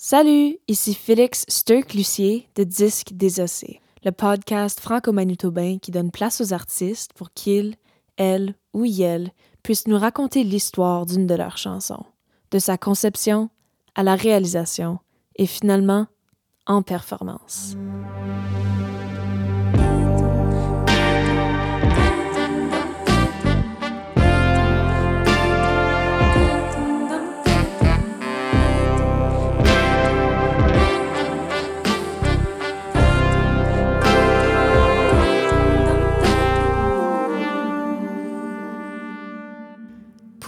Salut, ici Félix Sturck-Lucier de Disque Désossé, le podcast franco-manitobain qui donne place aux artistes pour qu'ils, elles ou ils puissent nous raconter l'histoire d'une de leurs chansons, de sa conception à la réalisation et finalement en performance.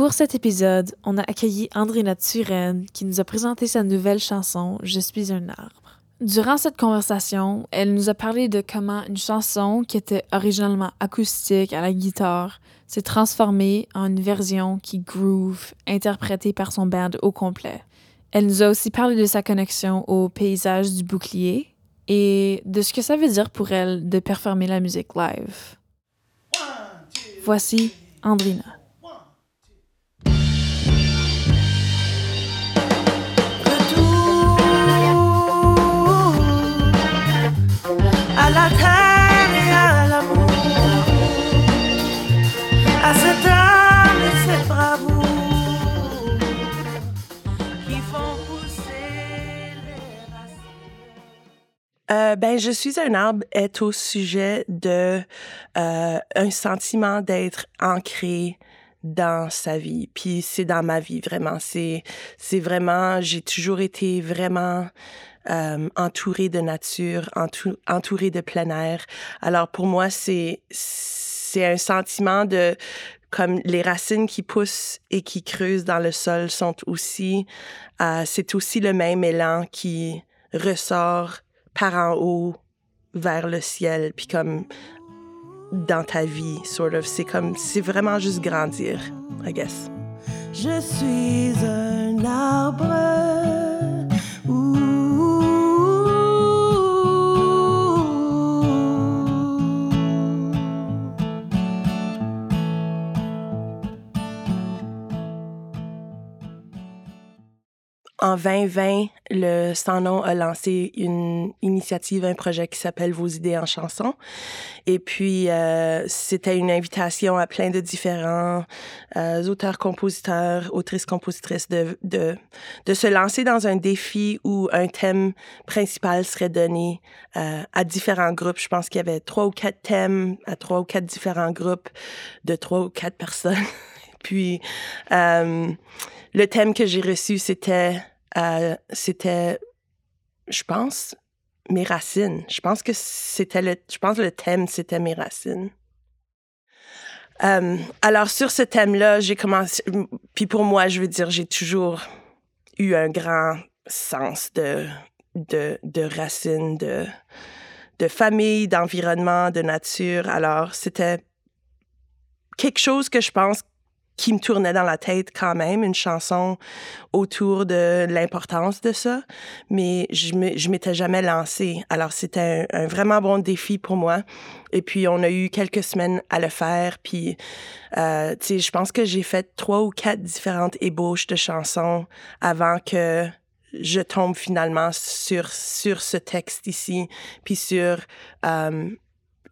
Pour cet épisode, on a accueilli Andrina Turenne qui nous a présenté sa nouvelle chanson Je suis un arbre. Durant cette conversation, elle nous a parlé de comment une chanson qui était originalement acoustique à la guitare s'est transformée en une version qui groove, interprétée par son band au complet. Elle nous a aussi parlé de sa connexion au paysage du bouclier et de ce que ça veut dire pour elle de performer la musique live. Voici Andrina. Euh, ben, je suis un arbre est au sujet de euh, un sentiment d'être ancré dans sa vie. Puis c'est dans ma vie vraiment. C'est vraiment. J'ai toujours été vraiment euh, entourée de nature, entou entourée de plein air. Alors pour moi c'est c'est un sentiment de comme les racines qui poussent et qui creusent dans le sol sont aussi, euh, c'est aussi le même élan qui ressort par en haut vers le ciel, puis comme dans ta vie, sort of. C'est comme, c'est vraiment juste grandir, I guess. Je suis un arbre 2020, le Sans Nom a lancé une initiative, un projet qui s'appelle Vos idées en chanson. Et puis, euh, c'était une invitation à plein de différents euh, auteurs, compositeurs, autrices, compositrices de, de, de se lancer dans un défi où un thème principal serait donné euh, à différents groupes. Je pense qu'il y avait trois ou quatre thèmes à trois ou quatre différents groupes de trois ou quatre personnes. puis, euh, le thème que j'ai reçu, c'était euh, c'était, je pense, mes racines. Je pense que c'était le, je pense le thème, c'était mes racines. Euh, alors sur ce thème-là, j'ai commencé. Puis pour moi, je veux dire, j'ai toujours eu un grand sens de de, de racines, de de famille, d'environnement, de nature. Alors c'était quelque chose que je pense qui me tournait dans la tête quand même, une chanson autour de l'importance de ça, mais je m'étais jamais lancée. Alors, c'était un, vraiment bon défi pour moi. Et puis, on a eu quelques semaines à le faire. Puis, euh, tu sais, je pense que j'ai fait trois ou quatre différentes ébauches de chansons avant que je tombe finalement sur, sur ce texte ici, puis sur euh,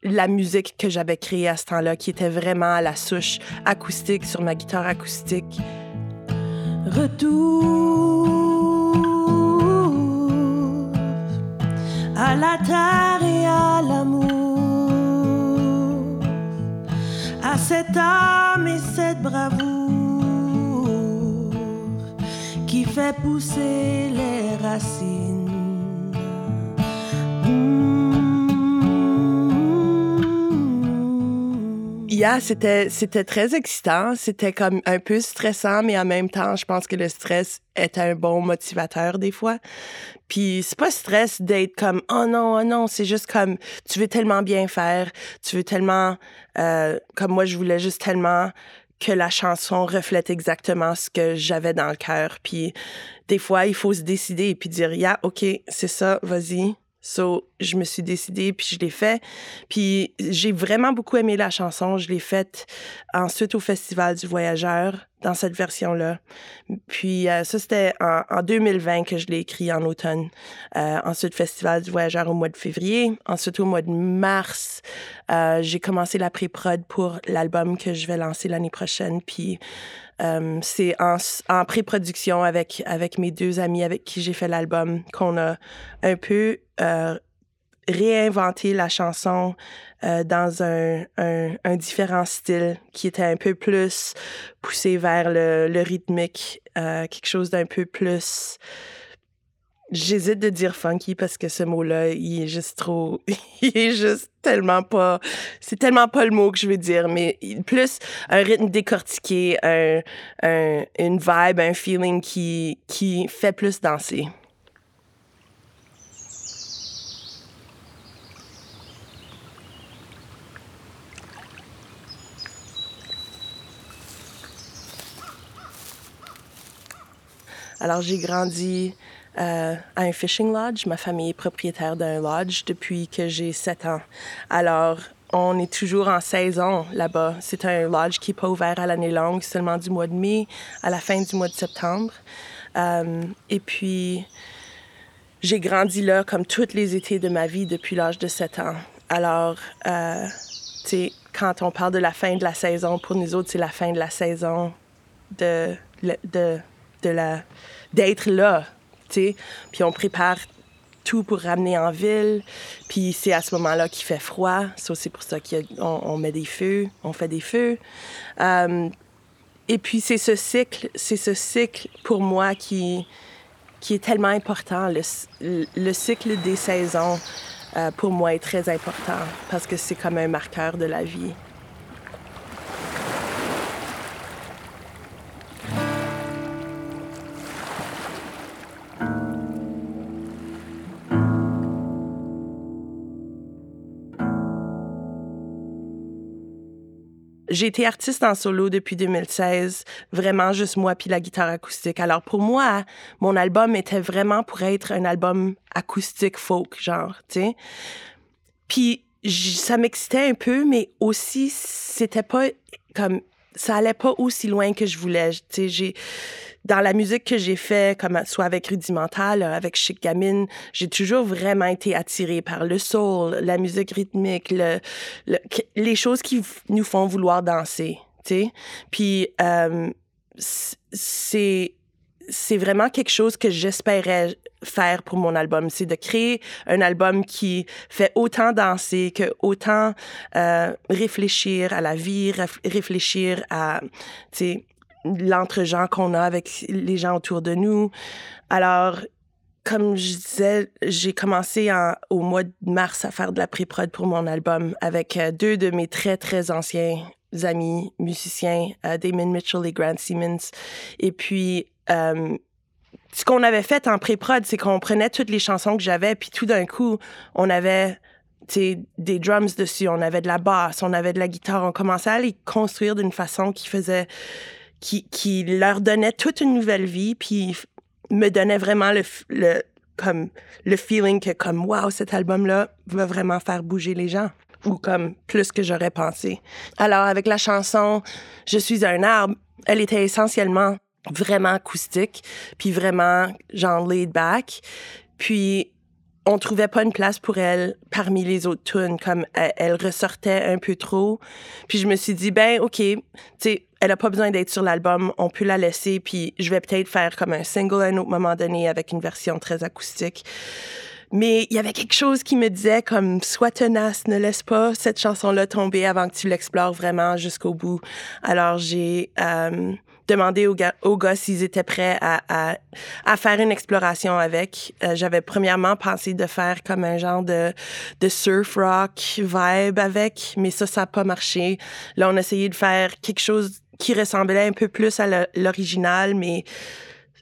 la musique que j'avais créée à ce temps-là, qui était vraiment à la souche acoustique sur ma guitare acoustique. Retour à la terre et à l'amour, à cette âme et cette bravoure qui fait pousser les racines. C'était, c'était très excitant. C'était comme un peu stressant, mais en même temps, je pense que le stress est un bon motivateur des fois. Puis c'est pas stress d'être comme oh non, oh non, c'est juste comme tu veux tellement bien faire, tu veux tellement euh, comme moi je voulais juste tellement que la chanson reflète exactement ce que j'avais dans le cœur. Puis des fois, il faut se décider et puis dire, yeah, OK, c'est ça, vas-y, So, je me suis décidée, puis je l'ai fait. Puis j'ai vraiment beaucoup aimé la chanson. Je l'ai faite ensuite au Festival du Voyageur, dans cette version-là. Puis euh, ça, c'était en, en, 2020 que je l'ai écrit en automne. Euh, ensuite, Festival du Voyageur au mois de février. Ensuite, au mois de mars, euh, j'ai commencé la pré-prod pour l'album que je vais lancer l'année prochaine. Puis euh, c'est en, pré-production avec, avec mes deux amis avec qui j'ai fait l'album qu'on a un peu euh, réinventé la chanson euh, dans un, un, différent style qui était un peu plus poussé vers le, rythmique, quelque chose d'un peu plus J'hésite de dire funky parce que ce mot-là, il est juste trop. il est juste tellement pas. C'est tellement pas le mot que je veux dire, mais plus un rythme décortiqué, un, un, une vibe, un feeling qui, qui fait plus danser. Alors, j'ai grandi euh, à un fishing lodge. Ma famille est propriétaire d'un lodge depuis que j'ai 7 ans. Alors, on est toujours en saison là-bas. C'est un lodge qui n'est pas ouvert à l'année longue, seulement du mois de mai à la fin du mois de septembre. Euh, et puis, j'ai grandi là comme tous les étés de ma vie depuis l'âge de 7 ans. Alors, euh, tu sais, quand on parle de la fin de la saison, pour nous autres, c'est la fin de la saison de, de, de la d'être là, Puis on prépare tout pour ramener en ville. Puis c'est à ce moment-là qu'il fait froid. So, c'est pour ça qu'on on met des feux, on fait des feux. Um, et puis c'est ce cycle, c'est ce cycle pour moi qui, qui est tellement important. Le, le cycle des saisons, euh, pour moi, est très important parce que c'est comme un marqueur de la vie. J'ai été artiste en solo depuis 2016, vraiment juste moi puis la guitare acoustique. Alors pour moi, mon album était vraiment pour être un album acoustique folk, genre, tu sais. Puis ça m'excitait un peu, mais aussi c'était pas comme ça allait pas aussi loin que je voulais. Tu j'ai dans la musique que j'ai fait, comme soit avec Rudimental, avec Chic Gamine, j'ai toujours vraiment été attirée par le soul, la musique rythmique, le, le les choses qui nous font vouloir danser, tu sais. Puis euh, c'est c'est vraiment quelque chose que j'espérais faire pour mon album, c'est de créer un album qui fait autant danser que autant euh, réfléchir à la vie, réfléchir à, l'entre-gens qu'on a avec les gens autour de nous. Alors, comme je disais, j'ai commencé en, au mois de mars à faire de la pré-prod pour mon album avec euh, deux de mes très, très anciens amis musiciens, euh, Damon Mitchell et Grant Simmons. Et puis, euh, ce qu'on avait fait en pré-prod, c'est qu'on prenait toutes les chansons que j'avais, puis tout d'un coup, on avait des drums dessus, on avait de la basse, on avait de la guitare. On commençait à les construire d'une façon qui faisait qui, qui leur donnait toute une nouvelle vie, puis me donnait vraiment le, le, comme, le feeling que comme, wow, cet album-là va vraiment faire bouger les gens ou comme plus que j'aurais pensé. Alors, avec la chanson Je suis un arbre, elle était essentiellement vraiment acoustique, puis vraiment genre laid back. Puis on trouvait pas une place pour elle parmi les autres tunes, comme elle, elle, ressortait un peu trop. Puis je me suis dit, ben ok, tu sais, elle a pas besoin d'être sur l'album, on peut la laisser, puis je vais peut-être faire comme un single à un autre moment donné avec une version très acoustique. Mais il y avait quelque chose qui me disait comme sois tenace, ne laisse pas cette chanson-là tomber avant que tu l'explores vraiment jusqu'au bout. Alors j'ai euh, demandé aux gars, aux gars s'ils étaient prêts à, à, à, faire une exploration avec. Euh, J'avais premièrement pensé de faire comme un genre de, de surf rock vibe avec, mais ça, ça n'a pas marché. Là, on a essayé de faire quelque chose qui ressemblait un peu plus à l'original, mais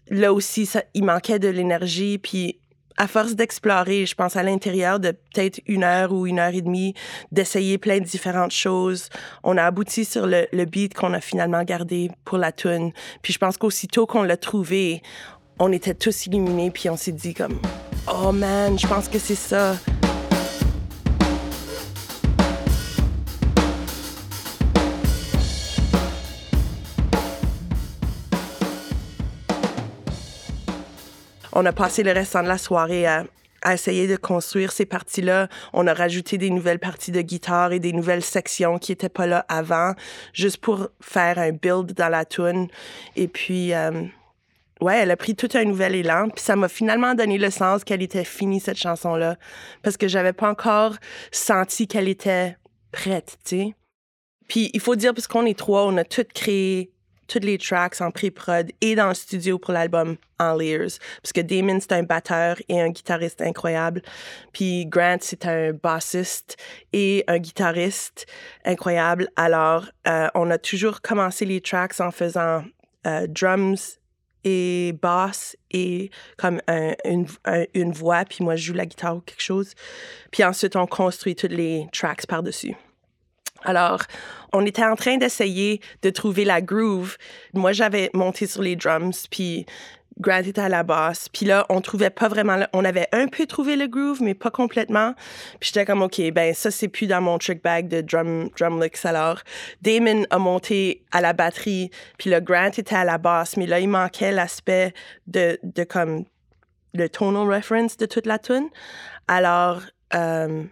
là aussi, ça, il manquait de l'énergie. Puis à force d'explorer, je pense à l'intérieur de peut-être une heure ou une heure et demie, d'essayer plein de différentes choses, on a abouti sur le, le beat qu'on a finalement gardé pour la tune. Puis je pense qu'aussitôt qu'on l'a trouvé, on était tous illuminés, puis on s'est dit comme Oh man, je pense que c'est ça. On a passé le restant de la soirée à, à essayer de construire ces parties-là. On a rajouté des nouvelles parties de guitare et des nouvelles sections qui étaient pas là avant, juste pour faire un build dans la tune. Et puis, euh, ouais, elle a pris tout un nouvel élan. Puis ça m'a finalement donné le sens qu'elle était finie, cette chanson-là. Parce que j'avais pas encore senti qu'elle était prête, tu sais. Puis il faut dire, parce qu'on est trois, on a tout créé toutes les tracks en pré-prod et dans le studio pour l'album en layers. Parce que Damon, c'est un batteur et un guitariste incroyable. Puis Grant, c'est un bassiste et un guitariste incroyable. Alors, euh, on a toujours commencé les tracks en faisant euh, drums et basse et comme une, une voix, puis moi je joue la guitare ou quelque chose. Puis ensuite, on construit toutes les tracks par-dessus. Alors, on était en train d'essayer de trouver la groove. Moi, j'avais monté sur les drums, puis Grant était à la basse. Puis là, on trouvait pas vraiment... On avait un peu trouvé le groove, mais pas complètement. Puis j'étais comme, OK, ben ça, c'est plus dans mon trick bag de drum, drum licks. Alors, Damon a monté à la batterie, puis là, Grant était à la basse. Mais là, il manquait l'aspect de, de comme le tonal reference de toute la tune. Alors... Euh,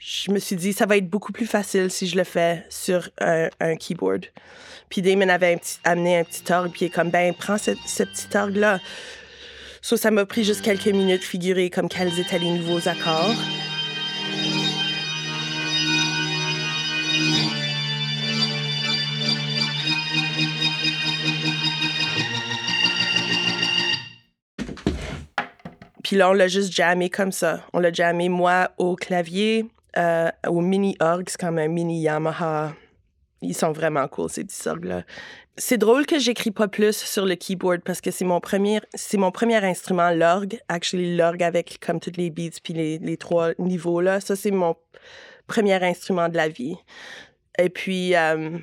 je me suis dit, ça va être beaucoup plus facile si je le fais sur un, keyboard. Puis Damon avait amené un petit orgue, puis il est comme, ben, prends ce, petit orgue-là. So, ça m'a pris juste quelques minutes figurer comme quels étaient les nouveaux accords. Puis là, on l'a juste jammé comme ça. On l'a jammé, moi, au clavier, euh, mini org, c'est comme un mini Yamaha. Ils sont vraiment cool, ces petits orgues-là. C'est drôle que j'écris pas plus sur le keyboard parce que c'est mon premier, c'est mon premier instrument, l'orgue. Actually, l'orgue avec comme toutes les beats puis les, les trois niveaux là. Ça, c'est mon premier instrument de la vie. Et puis, euh,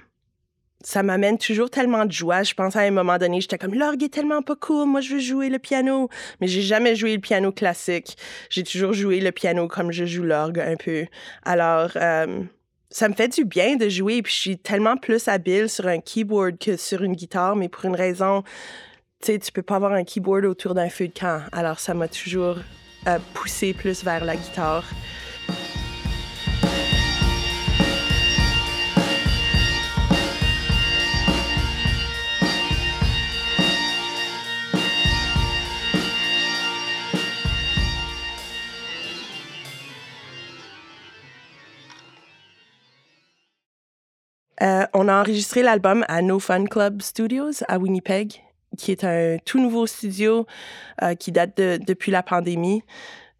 ça m'amène toujours tellement de joie. Je pense à un moment donné, j'étais comme l'orgue est tellement pas cool, moi je veux jouer le piano. Mais j'ai jamais joué le piano classique. J'ai toujours joué le piano comme je joue l'orgue un peu. Alors, euh, ça me fait du bien de jouer. Puis je suis tellement plus habile sur un keyboard que sur une guitare, mais pour une raison, tu sais, tu peux pas avoir un keyboard autour d'un feu de camp. Alors, ça m'a toujours euh, poussé plus vers la guitare. Euh, on a enregistré l'album à No Fun Club Studios à Winnipeg, qui est un tout nouveau studio euh, qui date de, depuis la pandémie.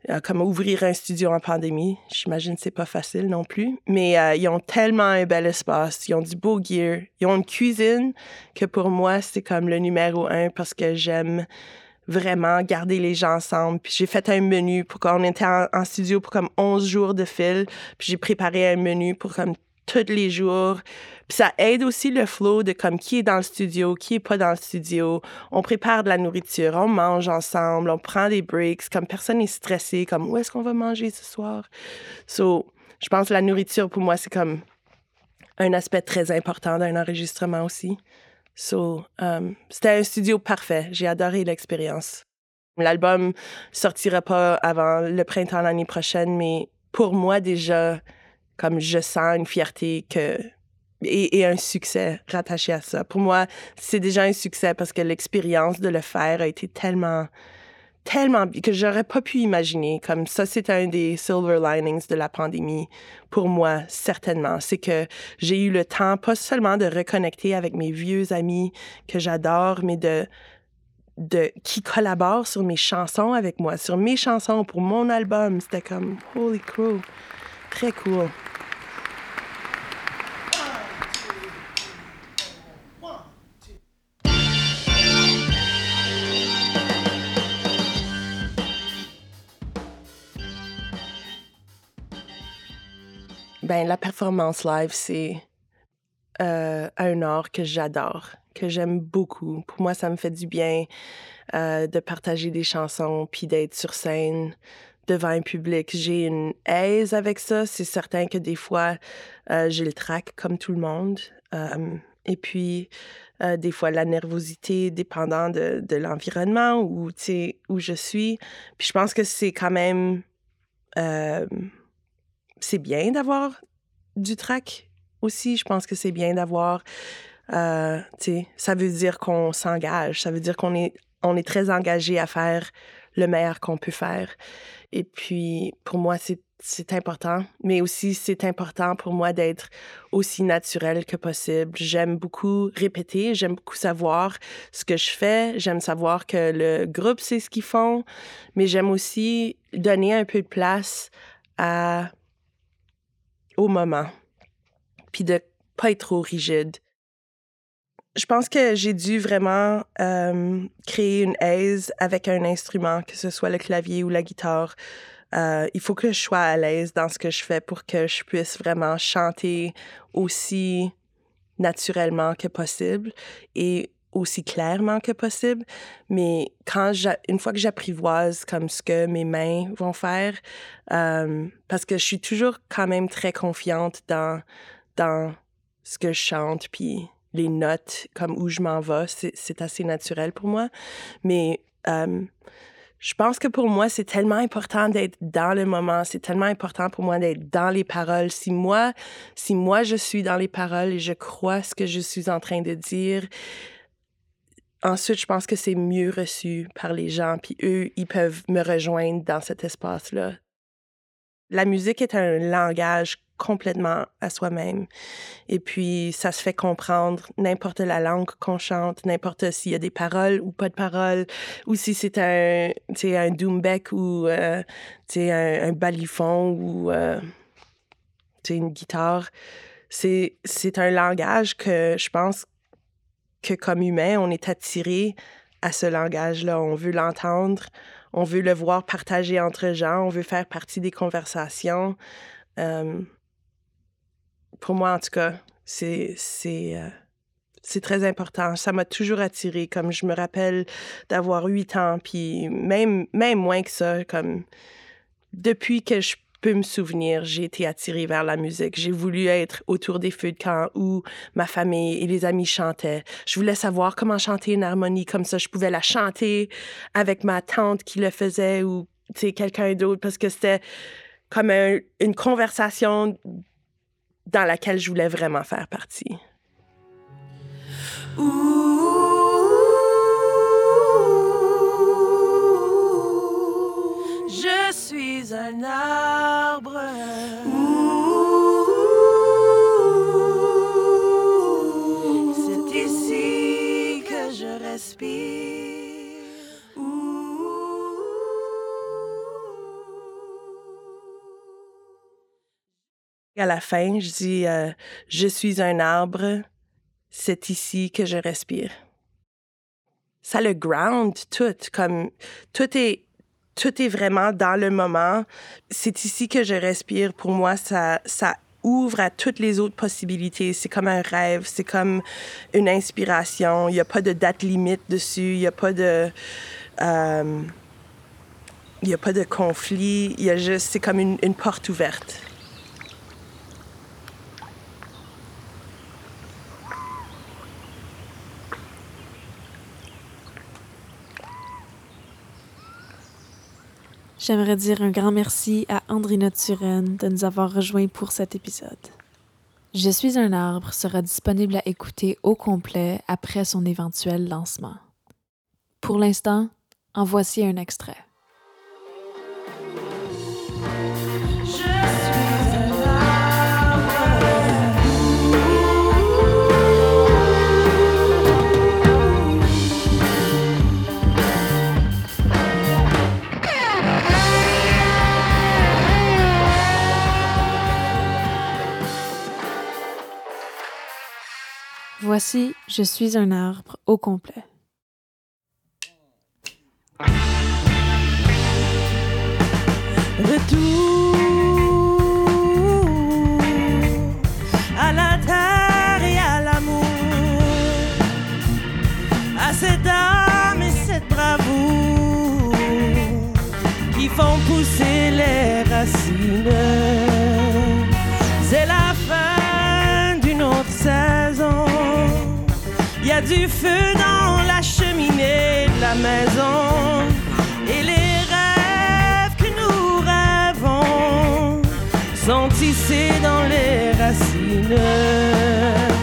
Euh, comme ouvrir un studio en pandémie, j'imagine c'est pas facile non plus. Mais ils ont tellement un bel espace, ils ont du beau gear, ils ont une cuisine que pour moi c'est comme le numéro un parce que j'aime vraiment garder les gens ensemble. Puis j'ai fait un menu pour qu'on était en, en, studio pour comme 11 jours de fil. Puis j'ai préparé un menu pour comme tous les jours. Puis ça aide aussi le flow de comme qui est dans le studio, qui est pas dans le studio. On prépare de la nourriture, on mange ensemble, on prend des breaks, comme personne n'est stressé, comme où est-ce qu'on va manger ce soir? So, je pense que la nourriture pour moi c'est comme un aspect très important d'un enregistrement aussi. So, um, c'était un studio parfait. J'ai adoré l'expérience. L'album sortira pas avant le printemps l'année prochaine, mais pour moi déjà, comme je sens une fierté que et, un succès rattaché à ça. Pour moi, c'est déjà un succès parce que l'expérience de le faire a été tellement tellement que j'aurais pas pu imaginer. Comme ça, c'est un des silver linings de la pandémie pour moi, certainement. C'est que j'ai eu le temps, pas seulement de reconnecter avec mes vieux amis que j'adore, mais de, de qui collaborent sur mes chansons avec moi, sur mes chansons pour mon album. C'était comme holy crow, très cool. Ben, la performance live, c'est euh, un art que j'adore, que j'aime beaucoup. Pour moi, ça me fait du bien euh, de partager des chansons puis d'être sur scène devant un public. J'ai une aise avec ça. C'est certain que des fois, euh, j'ai le trac comme tout le monde. Euh, et puis, des fois, la nervosité dépendant de, l'environnement où, où je suis. Puis je pense que c'est quand même... c'est bien d'avoir du trac aussi. Je pense que c'est bien d'avoir euh, ça veut dire qu'on s'engage, ça veut dire qu'on est, on est très engagé à faire le meilleur qu'on peut faire. Et puis, pour moi, c'est, important, mais aussi c'est important pour moi d'être aussi naturel que possible. J'aime beaucoup répéter, j'aime beaucoup savoir ce que je fais, j'aime savoir que le groupe sait ce qu'ils font, mais j'aime aussi donner un peu de place à, au moment, puis de pas être trop rigide je pense que j'ai dû vraiment créer une aise avec un instrument, que ce soit le clavier ou la guitare. Euh, il faut que je sois à l'aise dans ce que je fais pour que je puisse vraiment chanter aussi naturellement que possible aussi clairement que possible. Mais quand une fois que j'apprivoise comme ce que mes mains vont faire, euh, parce que je suis toujours quand même très confiante dans, dans ce que je chante, puis les notes, comme où je m'en vais, c'est assez naturel pour moi. Mais euh, je pense que pour moi, c'est tellement important d'être dans le moment. C'est tellement important pour moi d'être dans les paroles. Si moi, si moi, je suis dans les paroles et je crois ce que je suis en train de dire, ensuite, je pense que c'est mieux reçu par les gens. Puis eux, ils peuvent me rejoindre dans cet espace-là. La musique est un langage complètement à soi-même. Et puis, ça se fait comprendre n'importe la langue qu'on chante, n'importe s'il y a des paroles ou pas de paroles, ou si c'est un, un doombeck ou euh, un, un balifon ou euh, une guitare. C'est un langage que je pense que comme humain, on est attiré à ce langage-là. On veut l'entendre, on veut le voir partager entre gens, on veut faire partie des conversations. Euh, pour moi, en tout cas, c'est euh, c'est très important. Ça m'a toujours attiré. Comme je me rappelle d'avoir huit ans, puis même, même moins que ça, comme depuis que je peux me souvenir, j'ai été attirée vers la musique. J'ai voulu être autour des feux de camp où ma famille et les amis chantaient. Je voulais savoir comment chanter une harmonie comme ça. Je pouvais la chanter avec ma tante qui le faisait ou quelqu'un d'autre parce que c'était comme une conversation dans laquelle je voulais vraiment faire partie. Je suis un arbre. C'est ici que je respire. À la fin, je dis euh, Je suis un arbre, c'est ici que je respire. Ça le ground tout, comme tout est tout est vraiment dans le moment. C'est ici que je respire. Pour moi, ça, ça ouvre à toutes les autres possibilités. C'est comme un rêve, c'est comme une inspiration. Il n'y a pas de date limite dessus, il n'y a pas de... Euh, il a pas de conflit, il y a juste, c'est comme une porte ouverte. J'aimerais dire un grand merci à Andrina Turenne de nous avoir rejoints pour cet épisode. Je suis un arbre sera disponible à écouter au complet après son éventuel lancement. Pour l'instant, en voici un extrait. Voici Je suis un arbre au complet. Retour à la terre et à l'amour, à cette âme et cette bravoure qui font pousser les racines. Du feu dans la cheminée de la maison. Et les rêves que nous rêvons sont tissés dans les racines.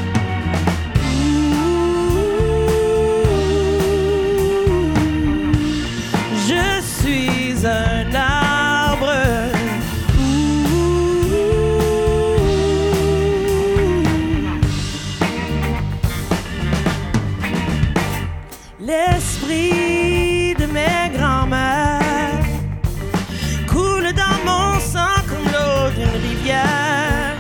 L'esprit de mes grands-mères coule dans mon sang comme l'eau d'une rivière,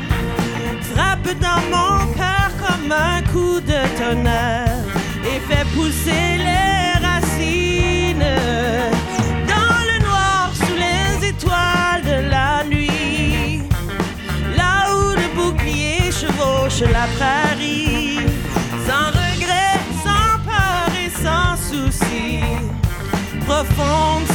frappe dans mon cœur comme un coup de tonnerre et fait pousser les phone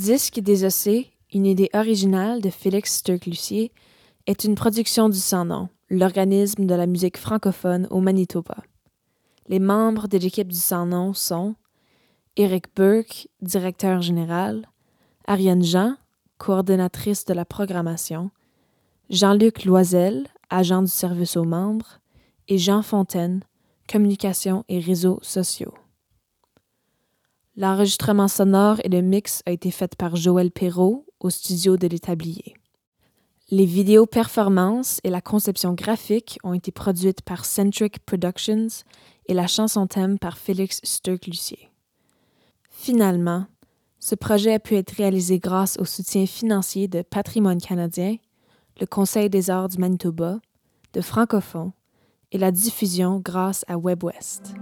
Disque désossé, une idée originale de Félix Sturck-Lucier, est une production du Sans-Nom, l'organisme de la musique francophone au Manitoba. Les membres de l'équipe du Sans-Nom sont Éric Burke, directeur général, Ariane Jean, coordonnatrice de la programmation, Jean-Luc Loisel, agent du service aux membres, et Jean Fontaine, communication et réseaux sociaux. L'enregistrement sonore et le mix a été fait par Joël Perrault au studio de l'Établier. Les vidéos performances et la conception graphique ont été produites par Centric Productions et la chanson thème par Félix Sturck-Lucier. Finalement, ce projet a pu être réalisé grâce au soutien financier de Patrimoine canadien, le Conseil des arts du Manitoba, de Francophone et la diffusion grâce à WebWest.